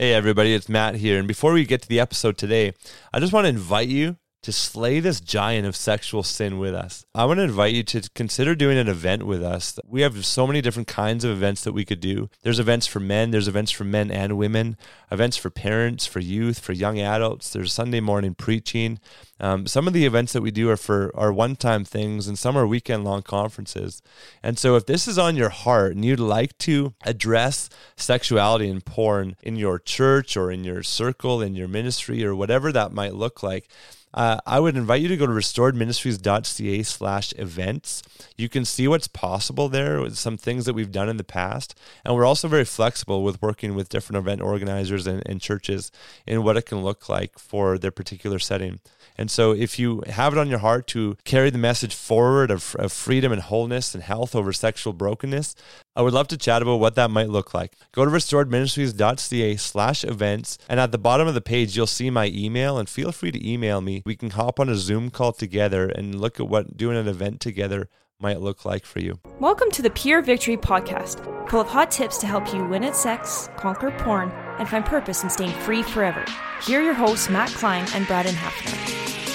Hey, everybody, it's Matt here. And before we get to the episode today, I just want to invite you to slay this giant of sexual sin with us. I want to invite you to consider doing an event with us. We have so many different kinds of events that we could do. There's events for men, there's events for men and women, events for parents, for youth, for young adults. There's Sunday morning preaching. Um, some of the events that we do are for are one-time things, and some are weekend-long conferences. And so, if this is on your heart and you'd like to address sexuality and porn in your church or in your circle, in your ministry, or whatever that might look like, uh, I would invite you to go to restoredministries.ca slash events. You can see what's possible there with some things that we've done in the past. And we're also very flexible with working with different event organizers and, and churches in what it can look like for their particular setting. And so, if you have it on your heart to carry the message forward of, of freedom and wholeness and health over sexual brokenness, I would love to chat about what that might look like. Go to restoredministries.ca slash events, and at the bottom of the page, you'll see my email, and feel free to email me. We can hop on a Zoom call together and look at what doing an event together might look like for you. Welcome to the Pure Victory Podcast, full of hot tips to help you win at sex, conquer porn, and find purpose in staying free forever. Here are your hosts, Matt Klein and Braden Hafner.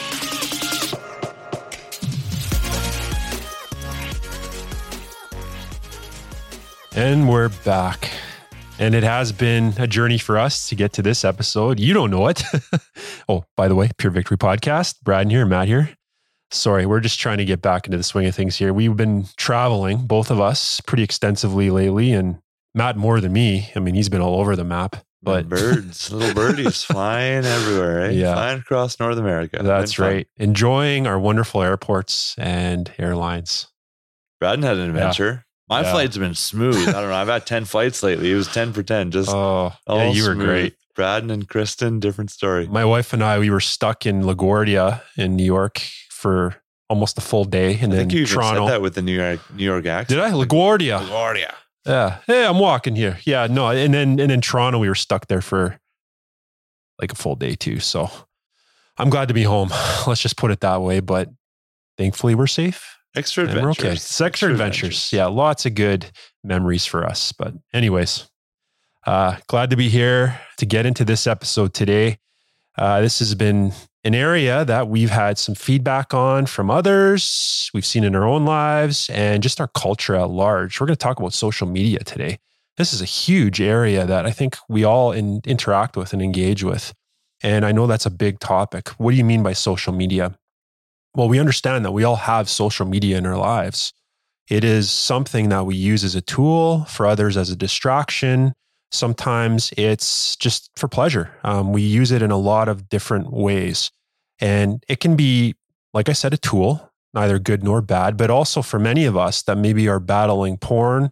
And we're back. And it has been a journey for us to get to this episode. You don't know it. oh, by the way, Pure Victory Podcast. Brad here, Matt here. Sorry, we're just trying to get back into the swing of things here. We've been traveling, both of us, pretty extensively lately, and Matt more than me. I mean, he's been all over the map. But birds, little birdies flying everywhere, right? Yeah. Flying across North America. that's fun. right. Enjoying our wonderful airports and airlines. Braden had an adventure. My Yeah. flights have been smooth. I don't know. I've had 10 flights lately. It was 10 for 10. Just Oh, all yeah, you were great. Braden and Kristen, different story. My wife and I, we were stuck in LaGuardia in New York for almost a full day, and I then think you even Toronto. said that with the New York New York accent. Did I? LaGuardia. LaGuardia. Yeah. Hey, I'm walking here. Yeah. No. And then and then Toronto, we were stuck there for like a full day too. So I'm glad to be home. Let's just put it that way. But thankfully, we're safe. Extra And adventures. okay. Sex adventures. Yeah. Lots of good memories for us. But anyways, uh, glad to be here to get into this episode today. Uh, this has been an area that we've had some feedback on from others. We've seen in our own lives and just our culture at large. We're going to talk about social media today. This is a huge area that I think we all in, interact with and engage with. And I know that's a big topic. What do you mean by social media? Well, we understand that we all have social media in our lives. It is something that we use as a tool for others as a distraction. Sometimes it's just for pleasure. Um, we use it in a lot of different ways. And it can be, like I said, a tool, neither good nor bad, but also for many of us that maybe are battling porn,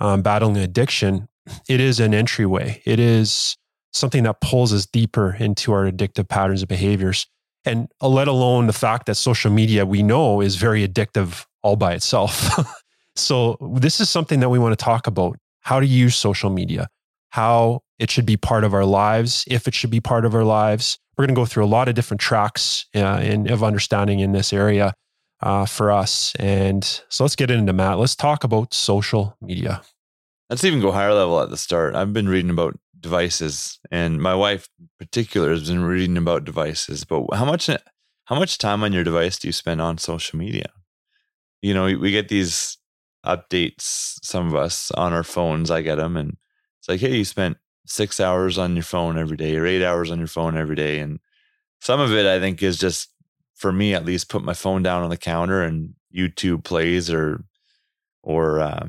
um, battling addiction, it is an entryway. It is something that pulls us deeper into our addictive patterns and behaviors. And let alone the fact that social media we know is very addictive all by itself. so, this is something that we want to talk about how to use social media, how it should be part of our lives, if it should be part of our lives. We're going to go through a lot of different tracks uh, in, of understanding in this area uh, for us. And so, let's get into Matt. Let's talk about social media. Let's even go higher level at the start. I've been reading about devices, and my wife in particular has been reading about devices. But how much how much time on your device do you spend on social media? You know, we get these updates, some of us on our phones. I get them, and it's like, hey, you spent six hours on your phone every day, or eight hours on your phone every day, and some of it I think is just for me at least put my phone down on the counter and YouTube plays or or uh,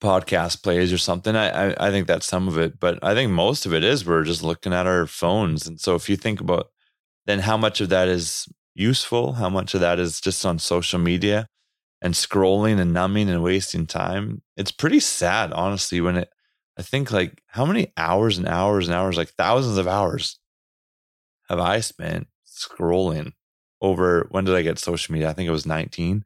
podcast plays or something. I, I I think that's some of it, but I think most of it is we're just looking at our phones. And so if you think about then how much of that is useful, how much of that is just on social media and scrolling and numbing and wasting time, it's pretty sad, honestly, when it I think like how many hours and hours and hours, like thousands of hours have I spent scrolling over when did I get social media? I think it was 19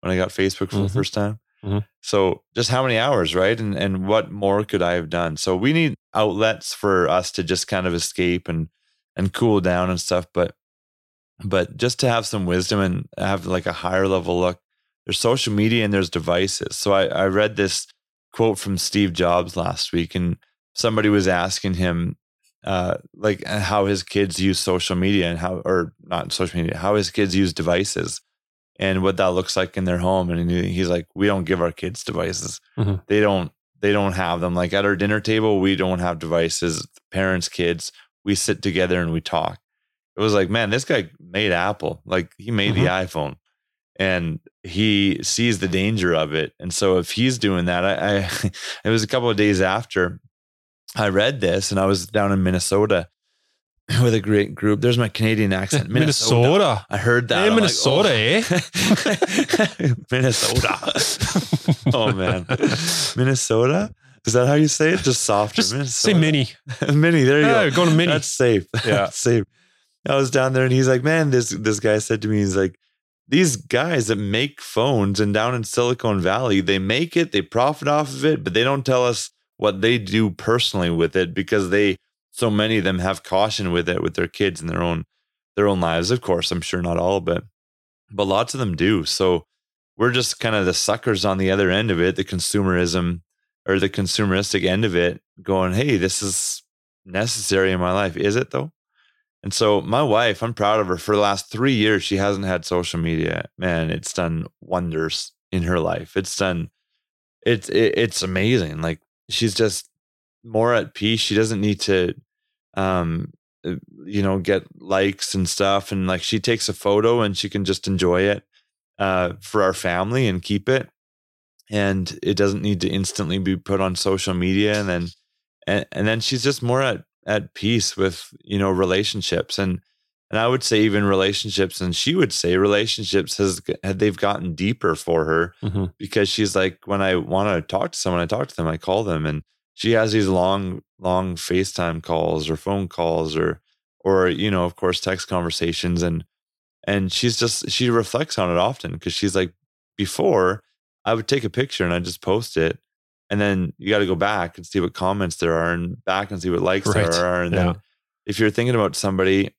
when I got Facebook for Mhm. the first time. Mhm. So just how many hours, right? And and what more could I have done? So we need outlets for us to just kind of escape and and cool down and stuff. But but just to have some wisdom and have like a higher level look, there's social media and there's devices. So I, I read this quote from Steve Jobs last week, and somebody was asking him, uh, like how his kids use social media and how, or not social media, how his kids use devices and what that looks like in their home. And he's like, we don't give our kids devices. Mhm. They don't, they don't have them. Like at our dinner table, we don't have devices. Parents, kids, we sit together and we talk. It was like, man, this guy made Apple. Like he made the iPhone and he sees the danger of it. And so if he's doing that, I, I it was a couple of days after I read this and I was down in Minnesota with a great group. There's my Canadian accent. Minnesota. I heard that. Hey, I'm like, Minnesota, oh. Eh? Minnesota. oh man. Minnesota? Is that how you say it? Just softer. Just say Minnesota. mini. mini. There you Yeah, go. go to mini. That's safe. Yeah. That's safe. I was down there and he's like, man, this this guy said to me, he's like, these guys that make phones and down in Silicon Valley, they make it, they profit off of it, but they don't tell us what they do personally with it because they so many of them have caution with it with their kids and their own their own lives. Of course, I'm sure not all, but but lots of them do. So we're just kind of the suckers on the other end of it, the consumerism or the consumeristic end of it, going, hey, this is necessary in my life. Is it though? And so my wife, I'm proud of her. For the last three years, she hasn't had social media. Man, it's done wonders in her life. It's done. It's it, it's amazing. Like she's just more at peace. She doesn't need to, um, uh, you know, get likes and stuff. And like she takes a photo and she can just enjoy it, uh, for our family and keep it. And it doesn't need to instantly be put on social media. And then, and, and then she's just more at at peace with you know relationships and and I would say even relationships and she would say relationships has had they've gotten deeper for her Mhm. because she's like when I want to talk to someone I talk to them I call them and she has these long long FaceTime calls or phone calls or or you know of course text conversations and and she's just she reflects on it often because she's like before I would take a picture and I just post it and then you got to go back and see what comments there are and back and see what likes Right. there are and Yeah. then if you're thinking about somebody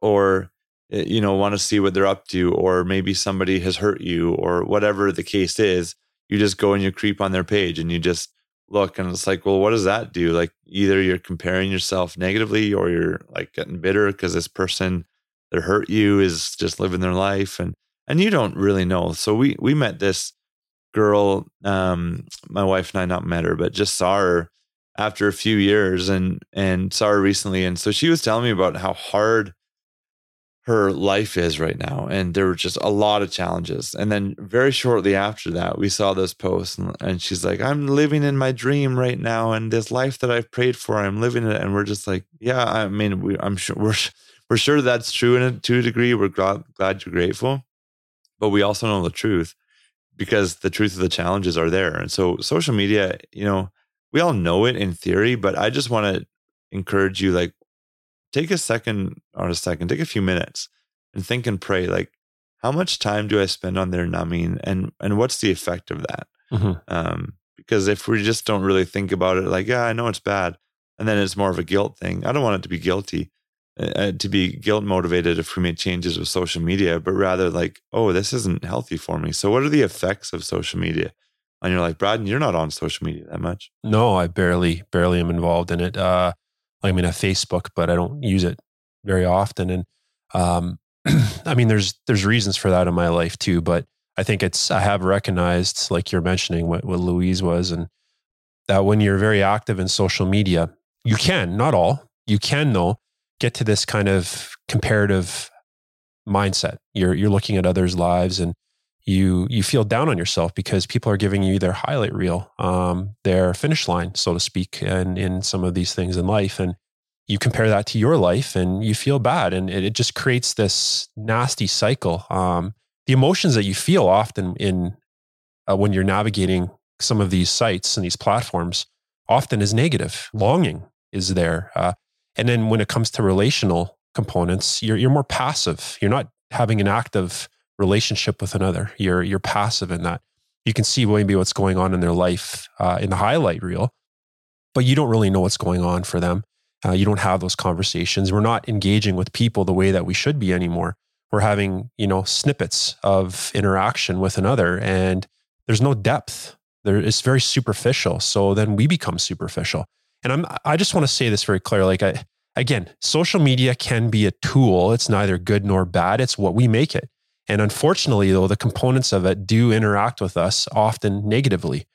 or eh, you know want to see what they're up to or maybe somebody has hurt you or whatever the case is you just go and you creep on their page and you just look and it's like well what does that do? Like either you're comparing yourself negatively or you're like getting bitter because this person that hurt you is just living their life and and you don't really know. So we we met this girl um my wife and I not met her but just saw her after a few years and and saw her recently and so she was telling me about how hard her life is right now and there were just a lot of challenges. And then very shortly after that we saw this post and, and she's like i'm living in my dream right now and this life that i've prayed for i'm living it. And we're just like yeah i mean we, i'm sure we're we're sure that's true in a, to a degree. We're glad, glad you're grateful. But we also know the truth because the truth of the challenges are there. And so social media you know we all know it in theory but i just want to encourage you like take a second or a second take a few minutes and think and pray like how much time do i spend on their numbing and and what's the effect of that Mhm. um because if we just don't really think about it like yeah i know it's bad and then it's more of a guilt thing i don't want it to be guilty uh, uh, to be guilt motivated if we make changes with social media but rather like oh this isn't healthy for me so what are the effects of social media on your life brad you're not on social media that much No, I barely, barely am involved in it. Uh, I mean, have Facebook, but I don't use it very often. And um, I mean, there's there's reasons for that in my life too. But I think it's I have recognized, like you're mentioning, what what Louise was, and that when you're very active in social media, you can not all, you can though get to this kind of comparative mindset. You're you're looking at others' lives and you you feel down on yourself because people are giving you their highlight reel, um, their finish line, so to speak, and in some of these things in life, and you compare that to your life, and you feel bad, and it, it just creates this nasty cycle. Um, the emotions that you feel often in uh, when you're navigating some of these sites and these platforms often is negative. Longing is there, uh, and then when it comes to relational components, you're you're more passive. You're not having an active relationship with another. You're you're passive in that. You can see maybe what's going on in their life uh, in the highlight reel, but you don't really know what's going on for them. Uh, you don't have those conversations. We're not engaging with people the way that we should be anymore. We're having you know snippets of interaction with another, and there's no depth. There, it's very superficial. So then we become superficial, And I'm I just want to say this very clear. Like I again, social media can be a tool. It's neither good nor bad. It's what we make it. And unfortunately, though, the components of it do interact with us often negatively,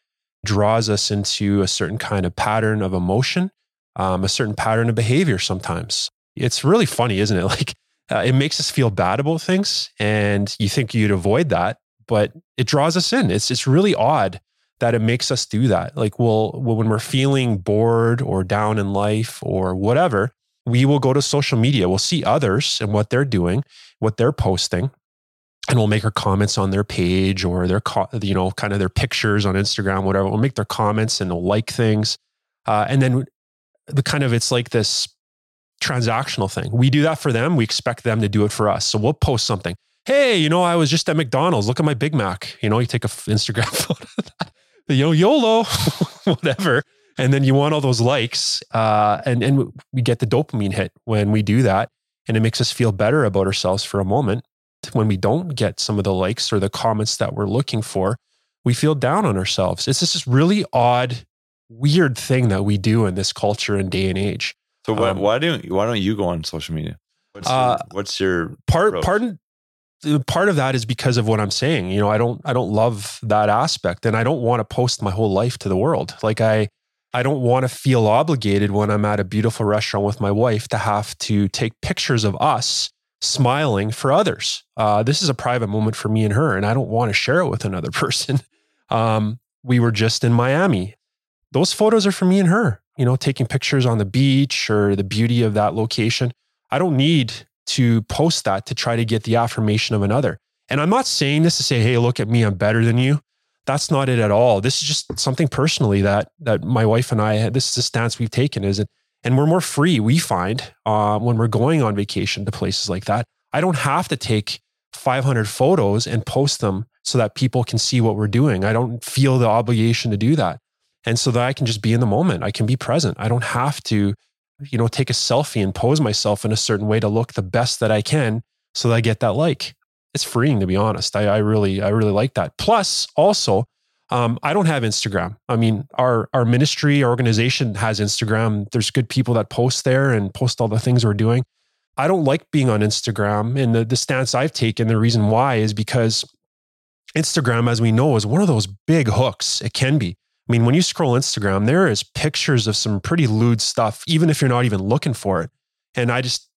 draws us into a certain kind of pattern of emotion, um, a certain pattern of behavior sometimes. It's really funny, isn't it? Like uh, it makes us feel bad about things and you think you'd avoid that, but it draws us in. It's, it's really odd that it makes us do that. Like, we'll, when we're feeling bored or down in life or whatever, we will go to social media. We'll see others and what they're doing, what they're posting, and we'll make our comments on their page or their, you know, kind of their pictures on Instagram, whatever. We'll make their comments and they'll like things. Uh, and then the kind of, it's like this transactional thing. We do that for them. We expect them to do it for us. So we'll post something. Hey, you know, I was just at McDonald's. Look at my Big Mac. You know, you take a Instagram photo of that. You know, YOLO, whatever and then you want all those likes uh, and and we get the dopamine hit when we do that and it makes us feel better about ourselves for a moment when we don't get some of the likes or the comments that we're looking for we feel down on ourselves it's just this really odd weird thing that we do in this culture and day and age so why, um, why don't why don't you go on social media what's, uh, your, what's your part pardon part of that is because of what I'm saying. You know, I don't I don't love that aspect and I don't want to post my whole life to the world. Like I I don't want to feel obligated when I'm at a beautiful restaurant with my wife to have to take pictures of us smiling for others. Uh, this is a private moment for me and her, and I don't want to share it with another person. Um, we were just in Miami. Those photos are for me and her, you know, taking pictures on the beach or the beauty of that location. I don't need to post that to try to get the affirmation of another. And I'm not saying this to say, hey, look at me, I'm better than you that's not it at all. This is just something personally that that my wife and I this is a stance we've taken is it and we're more free we find uh, when we're going on vacation to places like that. I don't have to take 500 photos and post them so that people can see what we're doing. I don't feel the obligation to do that. And so that I can just be in the moment. I can be present. I don't have to, you know, take a selfie and pose myself in a certain way to look the best that I can so that I get that like it's freeing to be honest. I, I really, I really like that. Plus, also, um, I don't have Instagram. I mean, our our ministry, our organization has Instagram. There's good people that post there and post all the things we're doing. I don't like being on Instagram, and the the stance I've taken, the reason why is because Instagram, as we know, is one of those big hooks. It can be. I mean, when you scroll Instagram, there is pictures of some pretty lewd stuff, even if you're not even looking for it. And I just,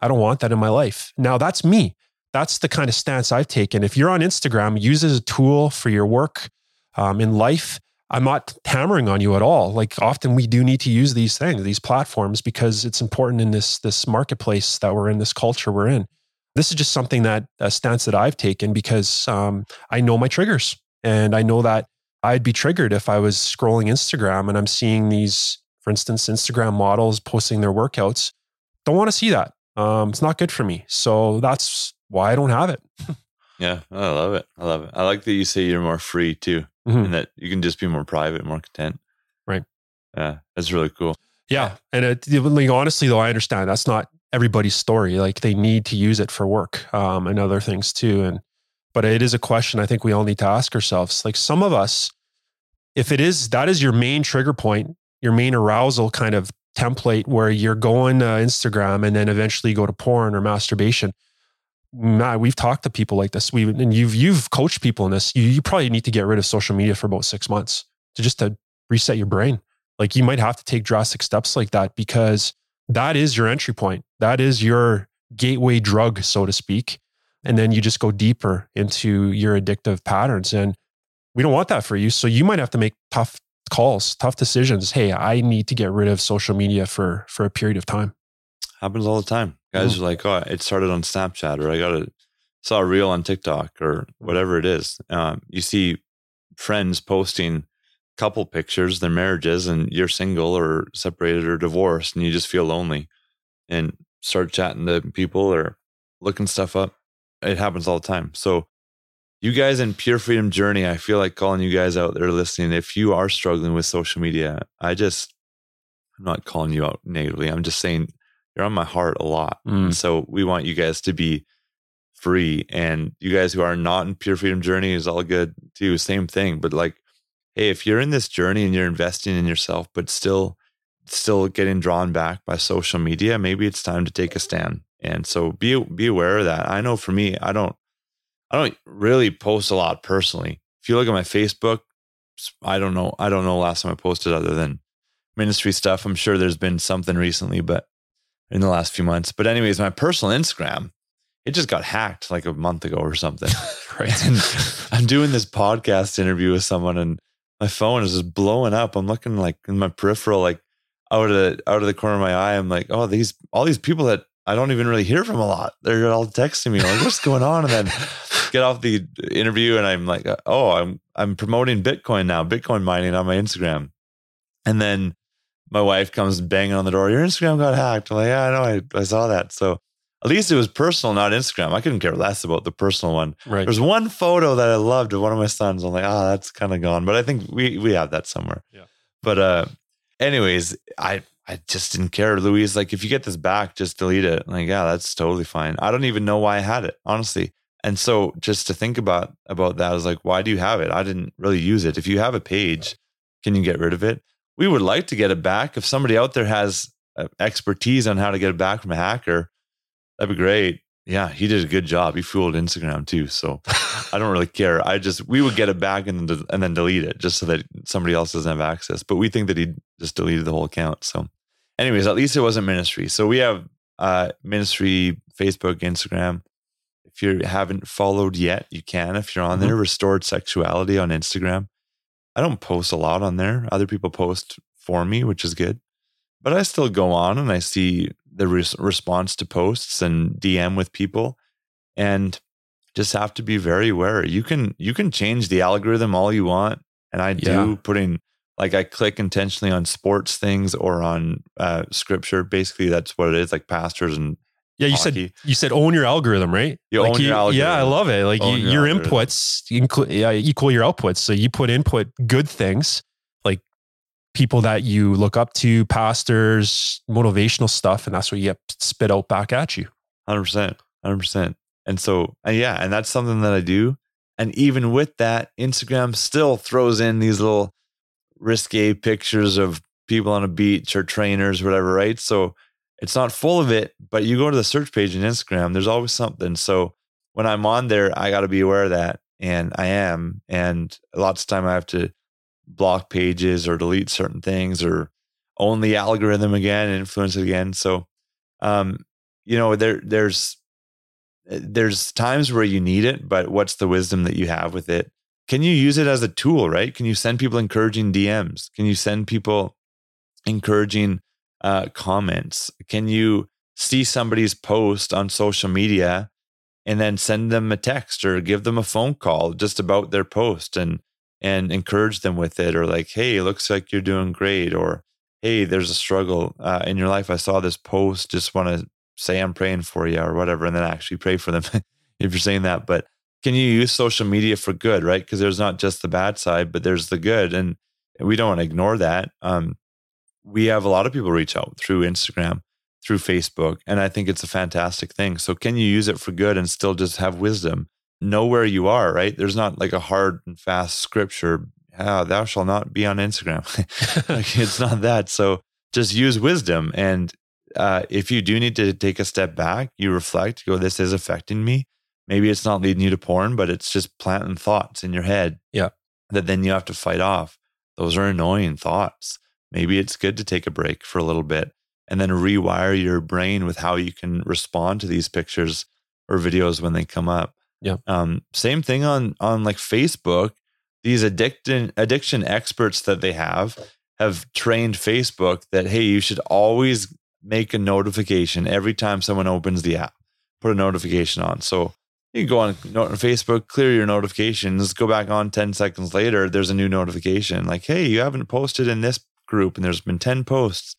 I don't want that in my life. Now, that's me that's the kind of stance I've taken. If you're on Instagram, use it as a tool for your work um, in life. I'm not hammering on you at all. Like often we do need to use these things, these platforms, because it's important in this this marketplace that we're in, this culture we're in. This is just something that a stance that I've taken because um, I know my triggers, and I know that I'd be triggered if I was scrolling Instagram and I'm seeing these, for instance, Instagram models posting their workouts. Don't want to see that. Um, it's not good for me. So that's why I don't have it. yeah, I love it. I love it. I like that you say you're more free too, mm-hmm. and that you can just be more private, more content. Right. Yeah, that's really cool. Yeah, and it, like, honestly, though, I understand that's not everybody's story. Like they need to use it for work um, and other things too. And but it is a question I think we all need to ask ourselves. Like some of us, if it is that is your main trigger point, your main arousal kind of template where you're going to Instagram and then eventually go to porn or masturbation Matt, we've talked to people like this. We and you've you've coached people in this. You, you probably need to get rid of social media for about six months to just to reset your brain. Like you might have to take drastic steps like that because that is your entry point. That is your gateway drug, so to speak. And then you just go deeper into your addictive patterns. And we don't want that for you. So you might have to make tough calls, tough decisions. Hey, I need to get rid of social media for for a period of time. Happens all the time. Guys mm. are like, oh, it started on Snapchat, or I got a saw a reel on TikTok, or whatever it is. Um, you see friends posting couple pictures, their marriages, and you're single or separated or divorced, and you just feel lonely, and start chatting to people or looking stuff up. It happens all the time. So, you guys in Pure Freedom Journey, I feel like calling you guys out there listening. If you are struggling with social media, I just, I'm not calling you out negatively. I'm just saying you're on my heart a lot. Mm. So we want you guys to be free. And you guys who are not in pure freedom journey is all good too. Same thing. But like, hey, if you're in this journey and you're investing in yourself, but still still getting drawn back by social media, maybe it's time to take a stand. And so be be aware of that. I know for me, I don't I don't really post a lot personally. If you look at my Facebook, I don't know. I don't know last time I posted other than ministry stuff. I'm sure there's been something recently, but in the last few months. But anyways, my personal Instagram, it just got hacked like a month ago or something. right. and I'm doing this podcast interview with someone and my phone is just blowing up. I'm looking like in my peripheral, like out of the out of the corner of my eye. I'm like, oh, these all these people that I don't even really hear from a lot. They're all texting me like, what's going on? And then get off the interview and I'm like, oh, I'm I'm promoting Bitcoin now, Bitcoin mining on my Instagram. And then my wife comes banging on the door. Your Instagram got hacked. I'm like, yeah, I know. I, I saw that. So at least it was personal, not Instagram. I couldn't care less about the personal one. Right. There's one photo that I loved of one of my sons. I'm like, oh, that's kind of gone. But I think we we have that somewhere. Yeah. But uh, anyways, I I just didn't care. Louise, like, if you get this back, just delete it. I'm like, yeah, that's totally fine. I don't even know why I had it, honestly. And so just to think about about that is like, why do you have it? I didn't really use it. If you have a page, can you get rid of it? We would like to get it back. If somebody out there has uh, expertise on how to get it back from a hacker, that'd be great. Yeah, he did a good job. He fooled Instagram too. So I don't really care. I just we would get it back and then and then delete it just so that somebody else doesn't have access. But we think that he just deleted the whole account. So, anyways, at least it wasn't ministry. So we have uh ministry Facebook, Instagram. If you haven't followed yet, you can. If you're on Mm-hmm. there, restored sexuality on Instagram. I don't post a lot on there. Other people post for me, which is good. But I still go on and I see the res- response to posts and DM with people and just have to be very aware. You can you can change the algorithm all you want and I do Yeah. putting like I click intentionally on sports things or on uh, scripture. Basically, that's what it is. Like pastors and Yeah, you hockey. said you said own your algorithm, right? You like own your algorithm. Yeah, I love it. Like you, your your inputs inclu- yeah, equal your outputs. So you put input good things like people that you look up to, pastors, motivational stuff, and that's what you get spit out back at you. Hundred percent, hundred percent. And so, and yeah, and that's something that I do. And even with that, Instagram still throws in these little risque pictures of people on a beach or trainers, whatever, right? So it's not full of it, but you go to the search page in Instagram, there's always something. So when I'm on there, I got to be aware of that, and I am. And lots of time I have to block pages or delete certain things or own the algorithm again, influence it again. So, um, you know, there there's there's times where you need it, but what's the wisdom that you have with it? Can you use it as a tool, right? Can you send people encouraging DMs? Can you send people encouraging uh, comments? Can you see somebody's post on social media and then send them a text or give them a phone call just about their post and and encourage them with it or like, hey, looks like you're doing great or hey, there's a struggle uh, in your life. I saw this post. Just want to say I'm praying for you or whatever, and then actually pray for them if you're saying that. But can you use social media for good, right? Because there's not just the bad side, but there's the good, and we don't want to ignore that. Um, we have a lot of people reach out through Instagram, through Facebook, and I think it's a fantastic thing. So can you use it for good and still just have wisdom? Know where you are, right? There's not like a hard and fast scripture. Ah, thou shalt not be on Instagram. like, it's not that. So just use wisdom. And uh, if you do need to take a step back, you reflect, go, this is affecting me. Maybe it's not leading you to porn, but it's just planting thoughts in your head. Yeah. That then you have to fight off. Those are annoying thoughts. Maybe it's good to take a break for a little bit and then rewire your brain with how you can respond to these pictures or videos when they come up. Yeah. Um, same thing on on like Facebook. These addiction addiction experts that they have have trained Facebook that hey, you should always make a notification every time someone opens the app. Put a notification on. So you can go on Facebook, clear your notifications, go back on 10 seconds later, there's a new notification like, hey, you haven't posted in this group and there's been 10 posts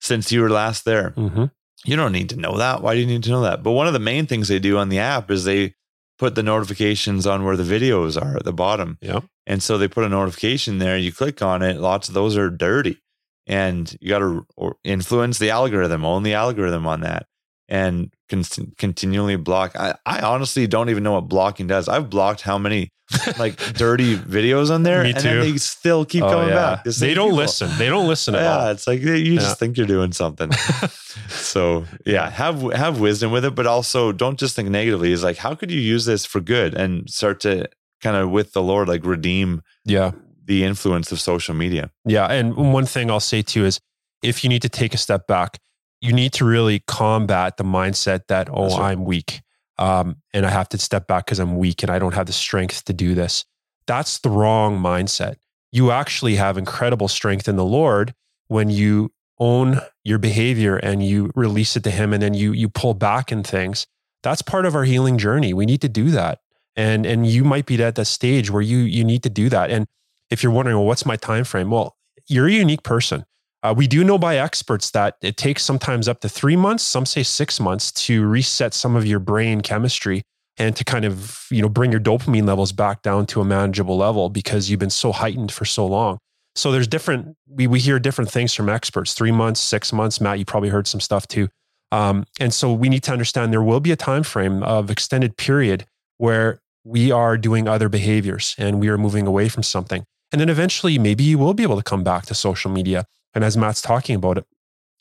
since you were last there. Mm-hmm. You don't need to know that. Why do you need to know that? But one of the main things they do on the app is they put the notifications on where the videos are at the bottom. Yeah. And so they put a notification there. You click on it. Lots of those are dirty. And you got to influence the algorithm, own the algorithm on that. And con- continually block. I, I honestly don't even know what blocking does. I've blocked how many like dirty videos on there, and then they still keep Oh, coming yeah. back. The They don't people. listen. They don't listen at Yeah, all. it's like you just Yeah. think you're doing something. so yeah, have have wisdom with it, but also don't just think negatively. Is like how could you use this for good and start to kind of with the Lord like redeem Yeah. the influence of social media. Yeah. And one thing I'll say too is if you need to take a step back, you need to really combat the mindset that, oh, right. I'm weak. Um, and I have to step back because I'm weak and I don't have the strength to do this. That's the wrong mindset. You actually have incredible strength in the Lord when you own your behavior and you release it to Him and then you you pull back in things. That's part of our healing journey. We need to do that. And and you might be at that stage where you you need to do that. And if you're wondering, well, what's my time frame? Well, you're a unique person. Uh, we do know by experts that it takes sometimes up to three months, some say six months, to reset some of your brain chemistry and to kind of you know bring your dopamine levels back down to a manageable level because you've been so heightened for so long. So there's different. We we hear different things from experts. Three months, six months. Matt, you probably heard some stuff too. Um, and so we need to understand there will be a time frame of extended period where we are doing other behaviors and we are moving away from something. And then eventually, maybe you will be able to come back to social media. And as Matt's talking about it,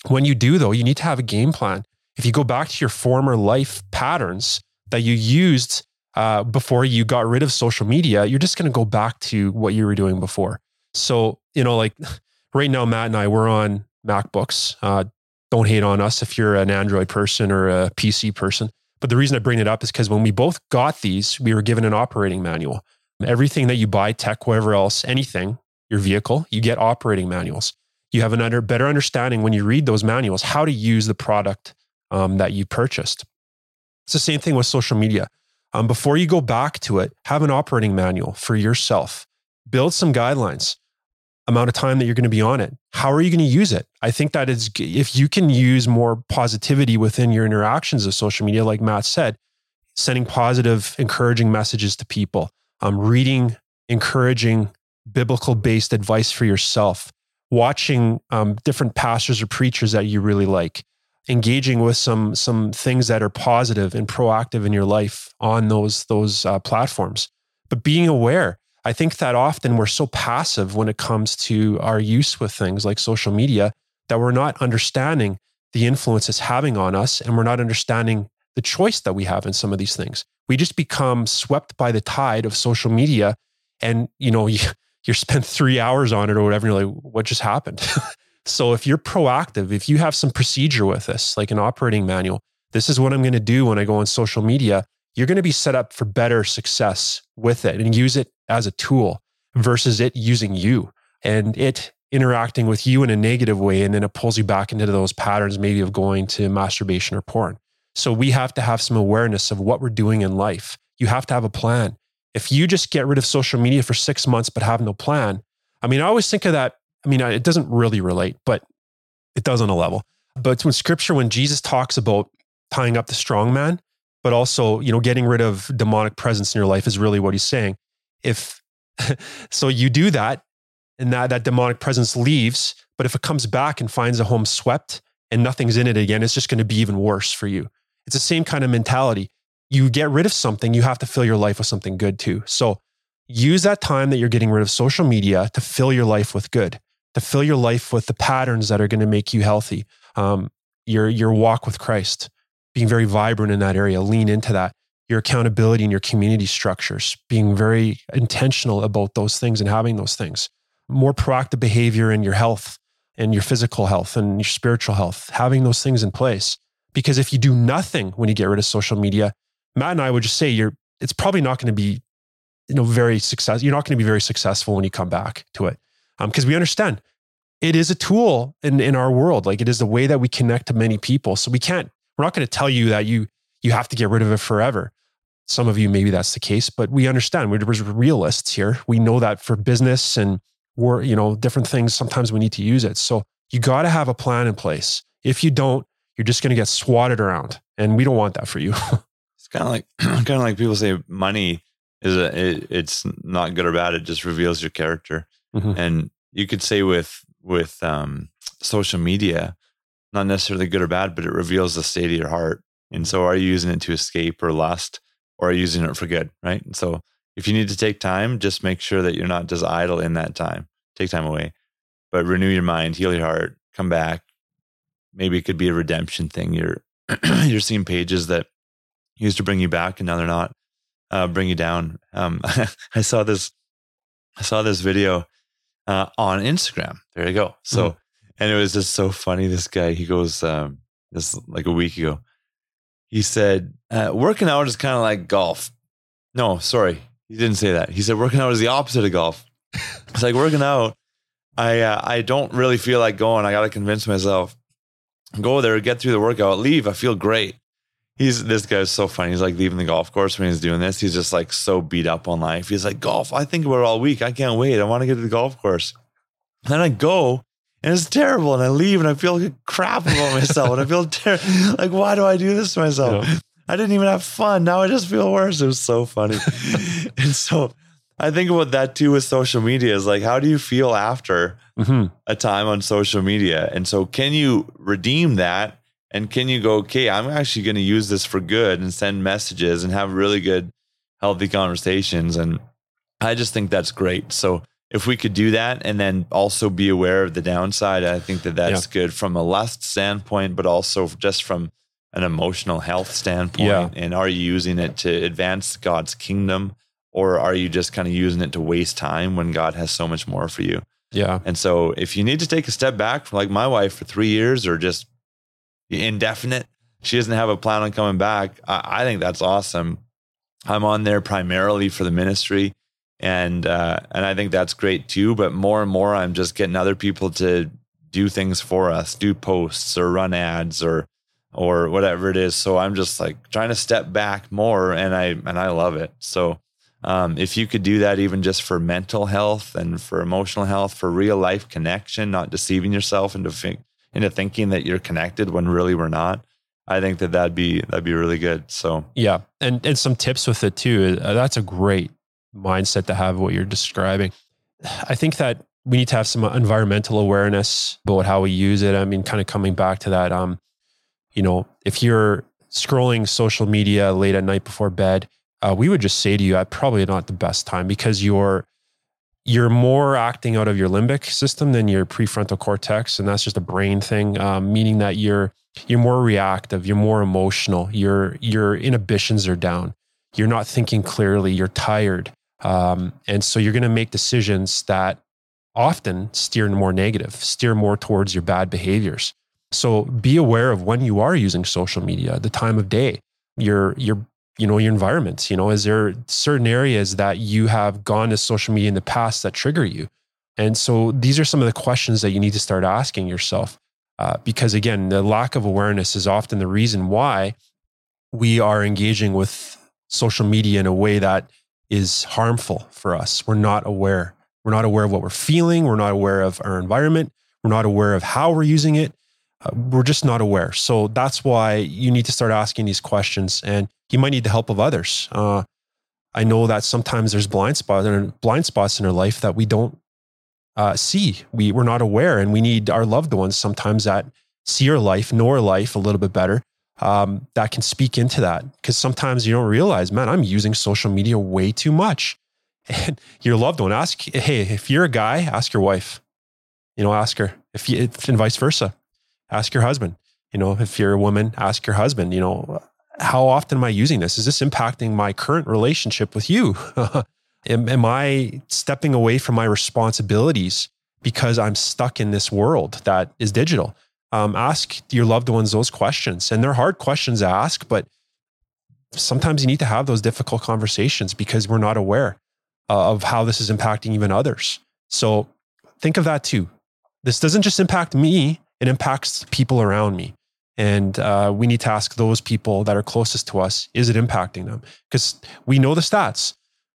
when you do, though, you need to have a game plan. If you go back to your former life patterns that you used uh, before you got rid of social media, you're just going to go back to what you were doing before. So, you know, like right now, Matt and I, we're on MacBooks. Uh, don't hate on us if you're an Android person or a PC person. But the reason I bring it up is because when we both got these, we were given an operating manual. Everything that you buy, tech, whatever else, anything, your vehicle, you get operating manuals. You have an under, better understanding when you read those manuals how to use the product um, that you purchased. It's the same thing with social media. Um, before you go back to it, have an operating manual for yourself. Build some guidelines, amount of time that you're going to be on it. How are you going to use it? I think that is, if you can use more positivity within your interactions of social media, like Matt said, sending positive, encouraging messages to people, um, reading, encouraging, biblical based advice for yourself, watching um, different pastors or preachers that you really like, engaging with some some things that are positive and proactive in your life on those those uh, platforms. But being aware, I think that often we're so passive when it comes to our use with things like social media that we're not understanding the influence it's having on us, and we're not understanding the choice that we have in some of these things. We just become swept by the tide of social media, and you know you're spent three hours on it or whatever. And you're like, what just happened? so if you're proactive, if you have some procedure with this, like an operating manual, this is what I'm going to do when I go on social media. You're going to be set up for better success with it and use it as a tool versus it using you and it interacting with you in a negative way. And then it pulls you back into those patterns, maybe of going to masturbation or porn. So we have to have some awareness of what we're doing in life. You have to have a plan. If you just get rid of social media for six months but have no plan, I mean, I always think of that. I mean, it doesn't really relate, but it does on a level. But when scripture, when Jesus talks about tying up the strong man, but also, you know, getting rid of demonic presence in your life is really what he's saying. If so, you do that and that, that demonic presence leaves, but if it comes back and finds a home swept and nothing's in it again, it's just going to be even worse for you. It's the same kind of mentality. You get rid of something, you have to fill your life with something good too. So use that time that you're getting rid of social media to fill your life with good, to fill your life with the patterns that are going to make you healthy. Um, your your walk with Christ, being very vibrant in that area, lean into that. Your accountability and your community structures, being very intentional about those things and having those things. More proactive behavior in your health and your physical health and your spiritual health, having those things in place. Because if you do nothing when you get rid of social media, Matt and I would just say you're it's probably not going to be you know very success you're not going to be very successful when you come back to it. Because um, we understand it is a tool in, in our world. Like it is the way that we connect to many people. So we can't we're not going to tell you that you you have to get rid of it forever. Some of you maybe that's the case but we understand. We're, we're realists here. We know that for business and we're you know different things sometimes we need to use it. So you got to have a plan in place. If you don't you're just going to get swatted around and we don't want that for you kind of like kind of like people say money is a it, it's not good or bad. It just reveals your character. Mhm. And you could say with with um, social media, not necessarily good or bad, but it reveals the state of your heart. And so, are you using it to escape or lust, or are you using it for good? Right. And so, if you need to take time, just make sure that you're not just idle in that time. Take time away, but renew your mind, heal your heart, come back. Maybe it could be a redemption thing. You're you're seeing pages that used to bring you back, and now they're not uh, bring you down. Um, I saw this. I saw this video uh, on Instagram. There you go. So, mm. and it was just so funny. This guy, he goes, um, this like a week ago. He said, uh, working out is kind of like golf. No, sorry, he didn't say that. He said working out is the opposite of golf. it's like working out. I uh, I don't really feel like going. I got to convince myself. Go there, get through the workout, leave. I feel great he's this guy's so funny. He's like leaving the golf course when he's doing this. He's just like so beat up on life. He's like, golf, I think about it all week. I can't wait. I want to get to the golf course. And then I go and it's terrible. And I leave and I feel like crap about myself. and I feel ter- like, why do I do this to myself? Yeah. I didn't even have fun. Now I just feel worse. It was so funny. and so I think about that too with social media is like, how do you feel after mm-hmm. a time on social media? And so can you redeem that? And can you go, okay, I'm actually going to use this for good and send messages and have really good, healthy conversations. And I just think that's great. So if we could do that and then also be aware of the downside, I think that that's yeah. good from a lust standpoint, but also just from an emotional health standpoint. Yeah. And are you using it to advance God's kingdom or are you just kind of using it to waste time when God has so much more for you? Yeah. And so if you need to take a step back, like my wife for three years or just indefinite. She doesn't have a plan on coming back. I, I think that's awesome. I'm on there primarily for the ministry, and uh, and I think that's great too. But more and more, I'm just getting other people to do things for us, do posts or run ads or or whatever it is. So I'm just like trying to step back more, and I and I love it. So um, if you could do that, even just for mental health and for emotional health, for real life connection, not deceiving yourself into think, into thinking that you're connected when really we're not. I think that that'd be that'd be really good. So yeah, and and some tips with it too. Uh, that's a great mindset to have. What you're describing, I think that we need to have some environmental awareness about how we use it. I mean, kind of coming back to that. Um, you know, if you're scrolling social media late at night before bed, uh, we would just say to you, "I probably not the best time because you're you're more acting out of your limbic system than your prefrontal cortex and that's just a brain thing um, meaning that you're you're more reactive you're more emotional your your inhibitions are down you're not thinking clearly you're tired um, and so you're going to make decisions that often steer more negative steer more towards your bad behaviors. So be aware of when you are using social media the time of day your your you know your environment you know is there certain areas that you have gone to social media in the past that trigger you? And so these are some of the questions that you need to start asking yourself uh, because again the lack of awareness is often the reason why we are engaging with social media in a way that is harmful for us. We're not aware. We're not aware of what we're feeling. We're not aware of our environment. We're not aware of how we're using it. Uh, we're just not aware. So that's why you need to start asking these questions. And you might need the help of others. Uh, I know that sometimes there's blind spots and blind spots in our life that we don't uh, see. We we're not aware, and we need our loved ones sometimes that see our life, know our life a little bit better. Um, that can speak into that because sometimes you don't realize, man, I'm using social media way too much. And your loved one ask, hey, if you're a guy, ask your wife. You know, ask her if you, if, and vice versa. Ask your husband. You know, if you're a woman, ask your husband. You know, how often am I using this? Is this impacting my current relationship with you? am, am I stepping away from my responsibilities because I'm stuck in this world that is digital? Um, ask your loved ones those questions. And they're hard questions to ask, but sometimes you need to have those difficult conversations because we're not aware uh, of how this is impacting even others. So think of that too. This doesn't just impact me, it impacts people around me. And uh, we need to ask those people that are closest to us is it impacting them? Because we know the stats.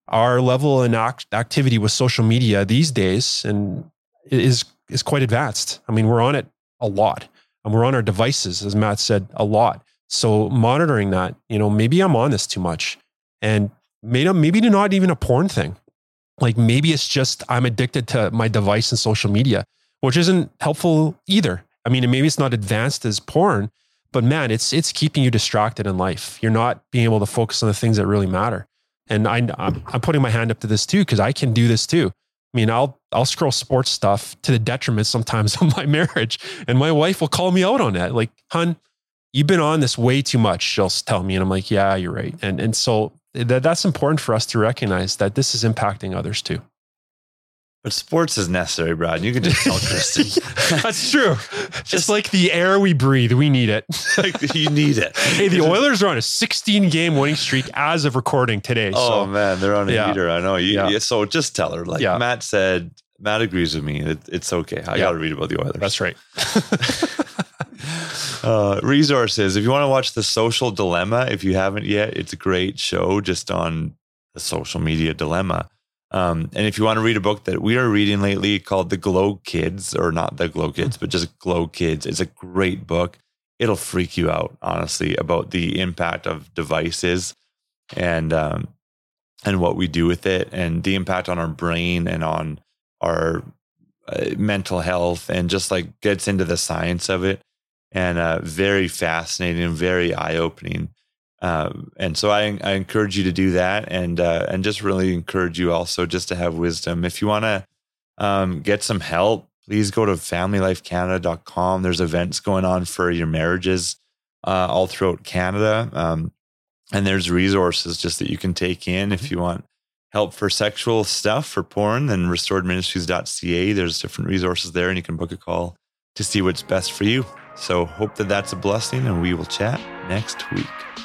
Our level in act- activity with social media these days and is is quite advanced. I mean, we're on it a lot, and we're on our devices, as Matt said, a lot. So monitoring that, you know, maybe I'm on this too much, and maybe maybe not even a porn thing. Like maybe it's just I'm addicted to my device and social media, which isn't helpful either I mean, maybe it's not advanced as porn, but man, it's it's keeping you distracted in life. You're not being able to focus on the things that really matter. And I, I'm, I'm putting my hand up to this too because I can do this too. I mean, I'll I'll scroll sports stuff to the detriment sometimes of my marriage, and my wife will call me out on that. Like, hun, you've been on this way too much. She'll tell me, and I'm like, yeah, you're right. And and so that that's important for us to recognize that this is impacting others too. But sports is necessary, Brad. You can just tell Kristen. That's true. Just like the air we breathe, we need it. like you need it. Hey, the Oilers are on a 16 game winning streak as of recording today. Oh so man, they're on a Yeah. heater. I know. You, yeah, So just tell her, like Yeah. Matt said. Matt agrees with me. It, it's okay. I Yeah. got to read about the Oilers. that's right. uh, resources. If you want to watch The Social Dilemma, if you haven't yet, it's a great show just on the social media dilemma. Um, and if you want to read a book that we are reading lately called The Glow Kids, or not The Glow Kids, but just Glow Kids, it's a great book. It'll freak you out, honestly, about the impact of devices and um, and what we do with it, and the impact on our brain and on our uh, mental health, and just like gets into the science of it and uh, very fascinating, very eye opening. Um, and so I, I encourage you to do that, and uh, and just really encourage you also just to have wisdom. If you want to um, get some help, please go to familylifecanada.com. There's events going on for your marriages uh, all throughout Canada, um, and there's resources just that you can take in if you want help for sexual stuff for porn. Then restoredministries.ca. There's different resources there, and you can book a call to see what's best for you. So hope that that's a blessing, and we will chat next week.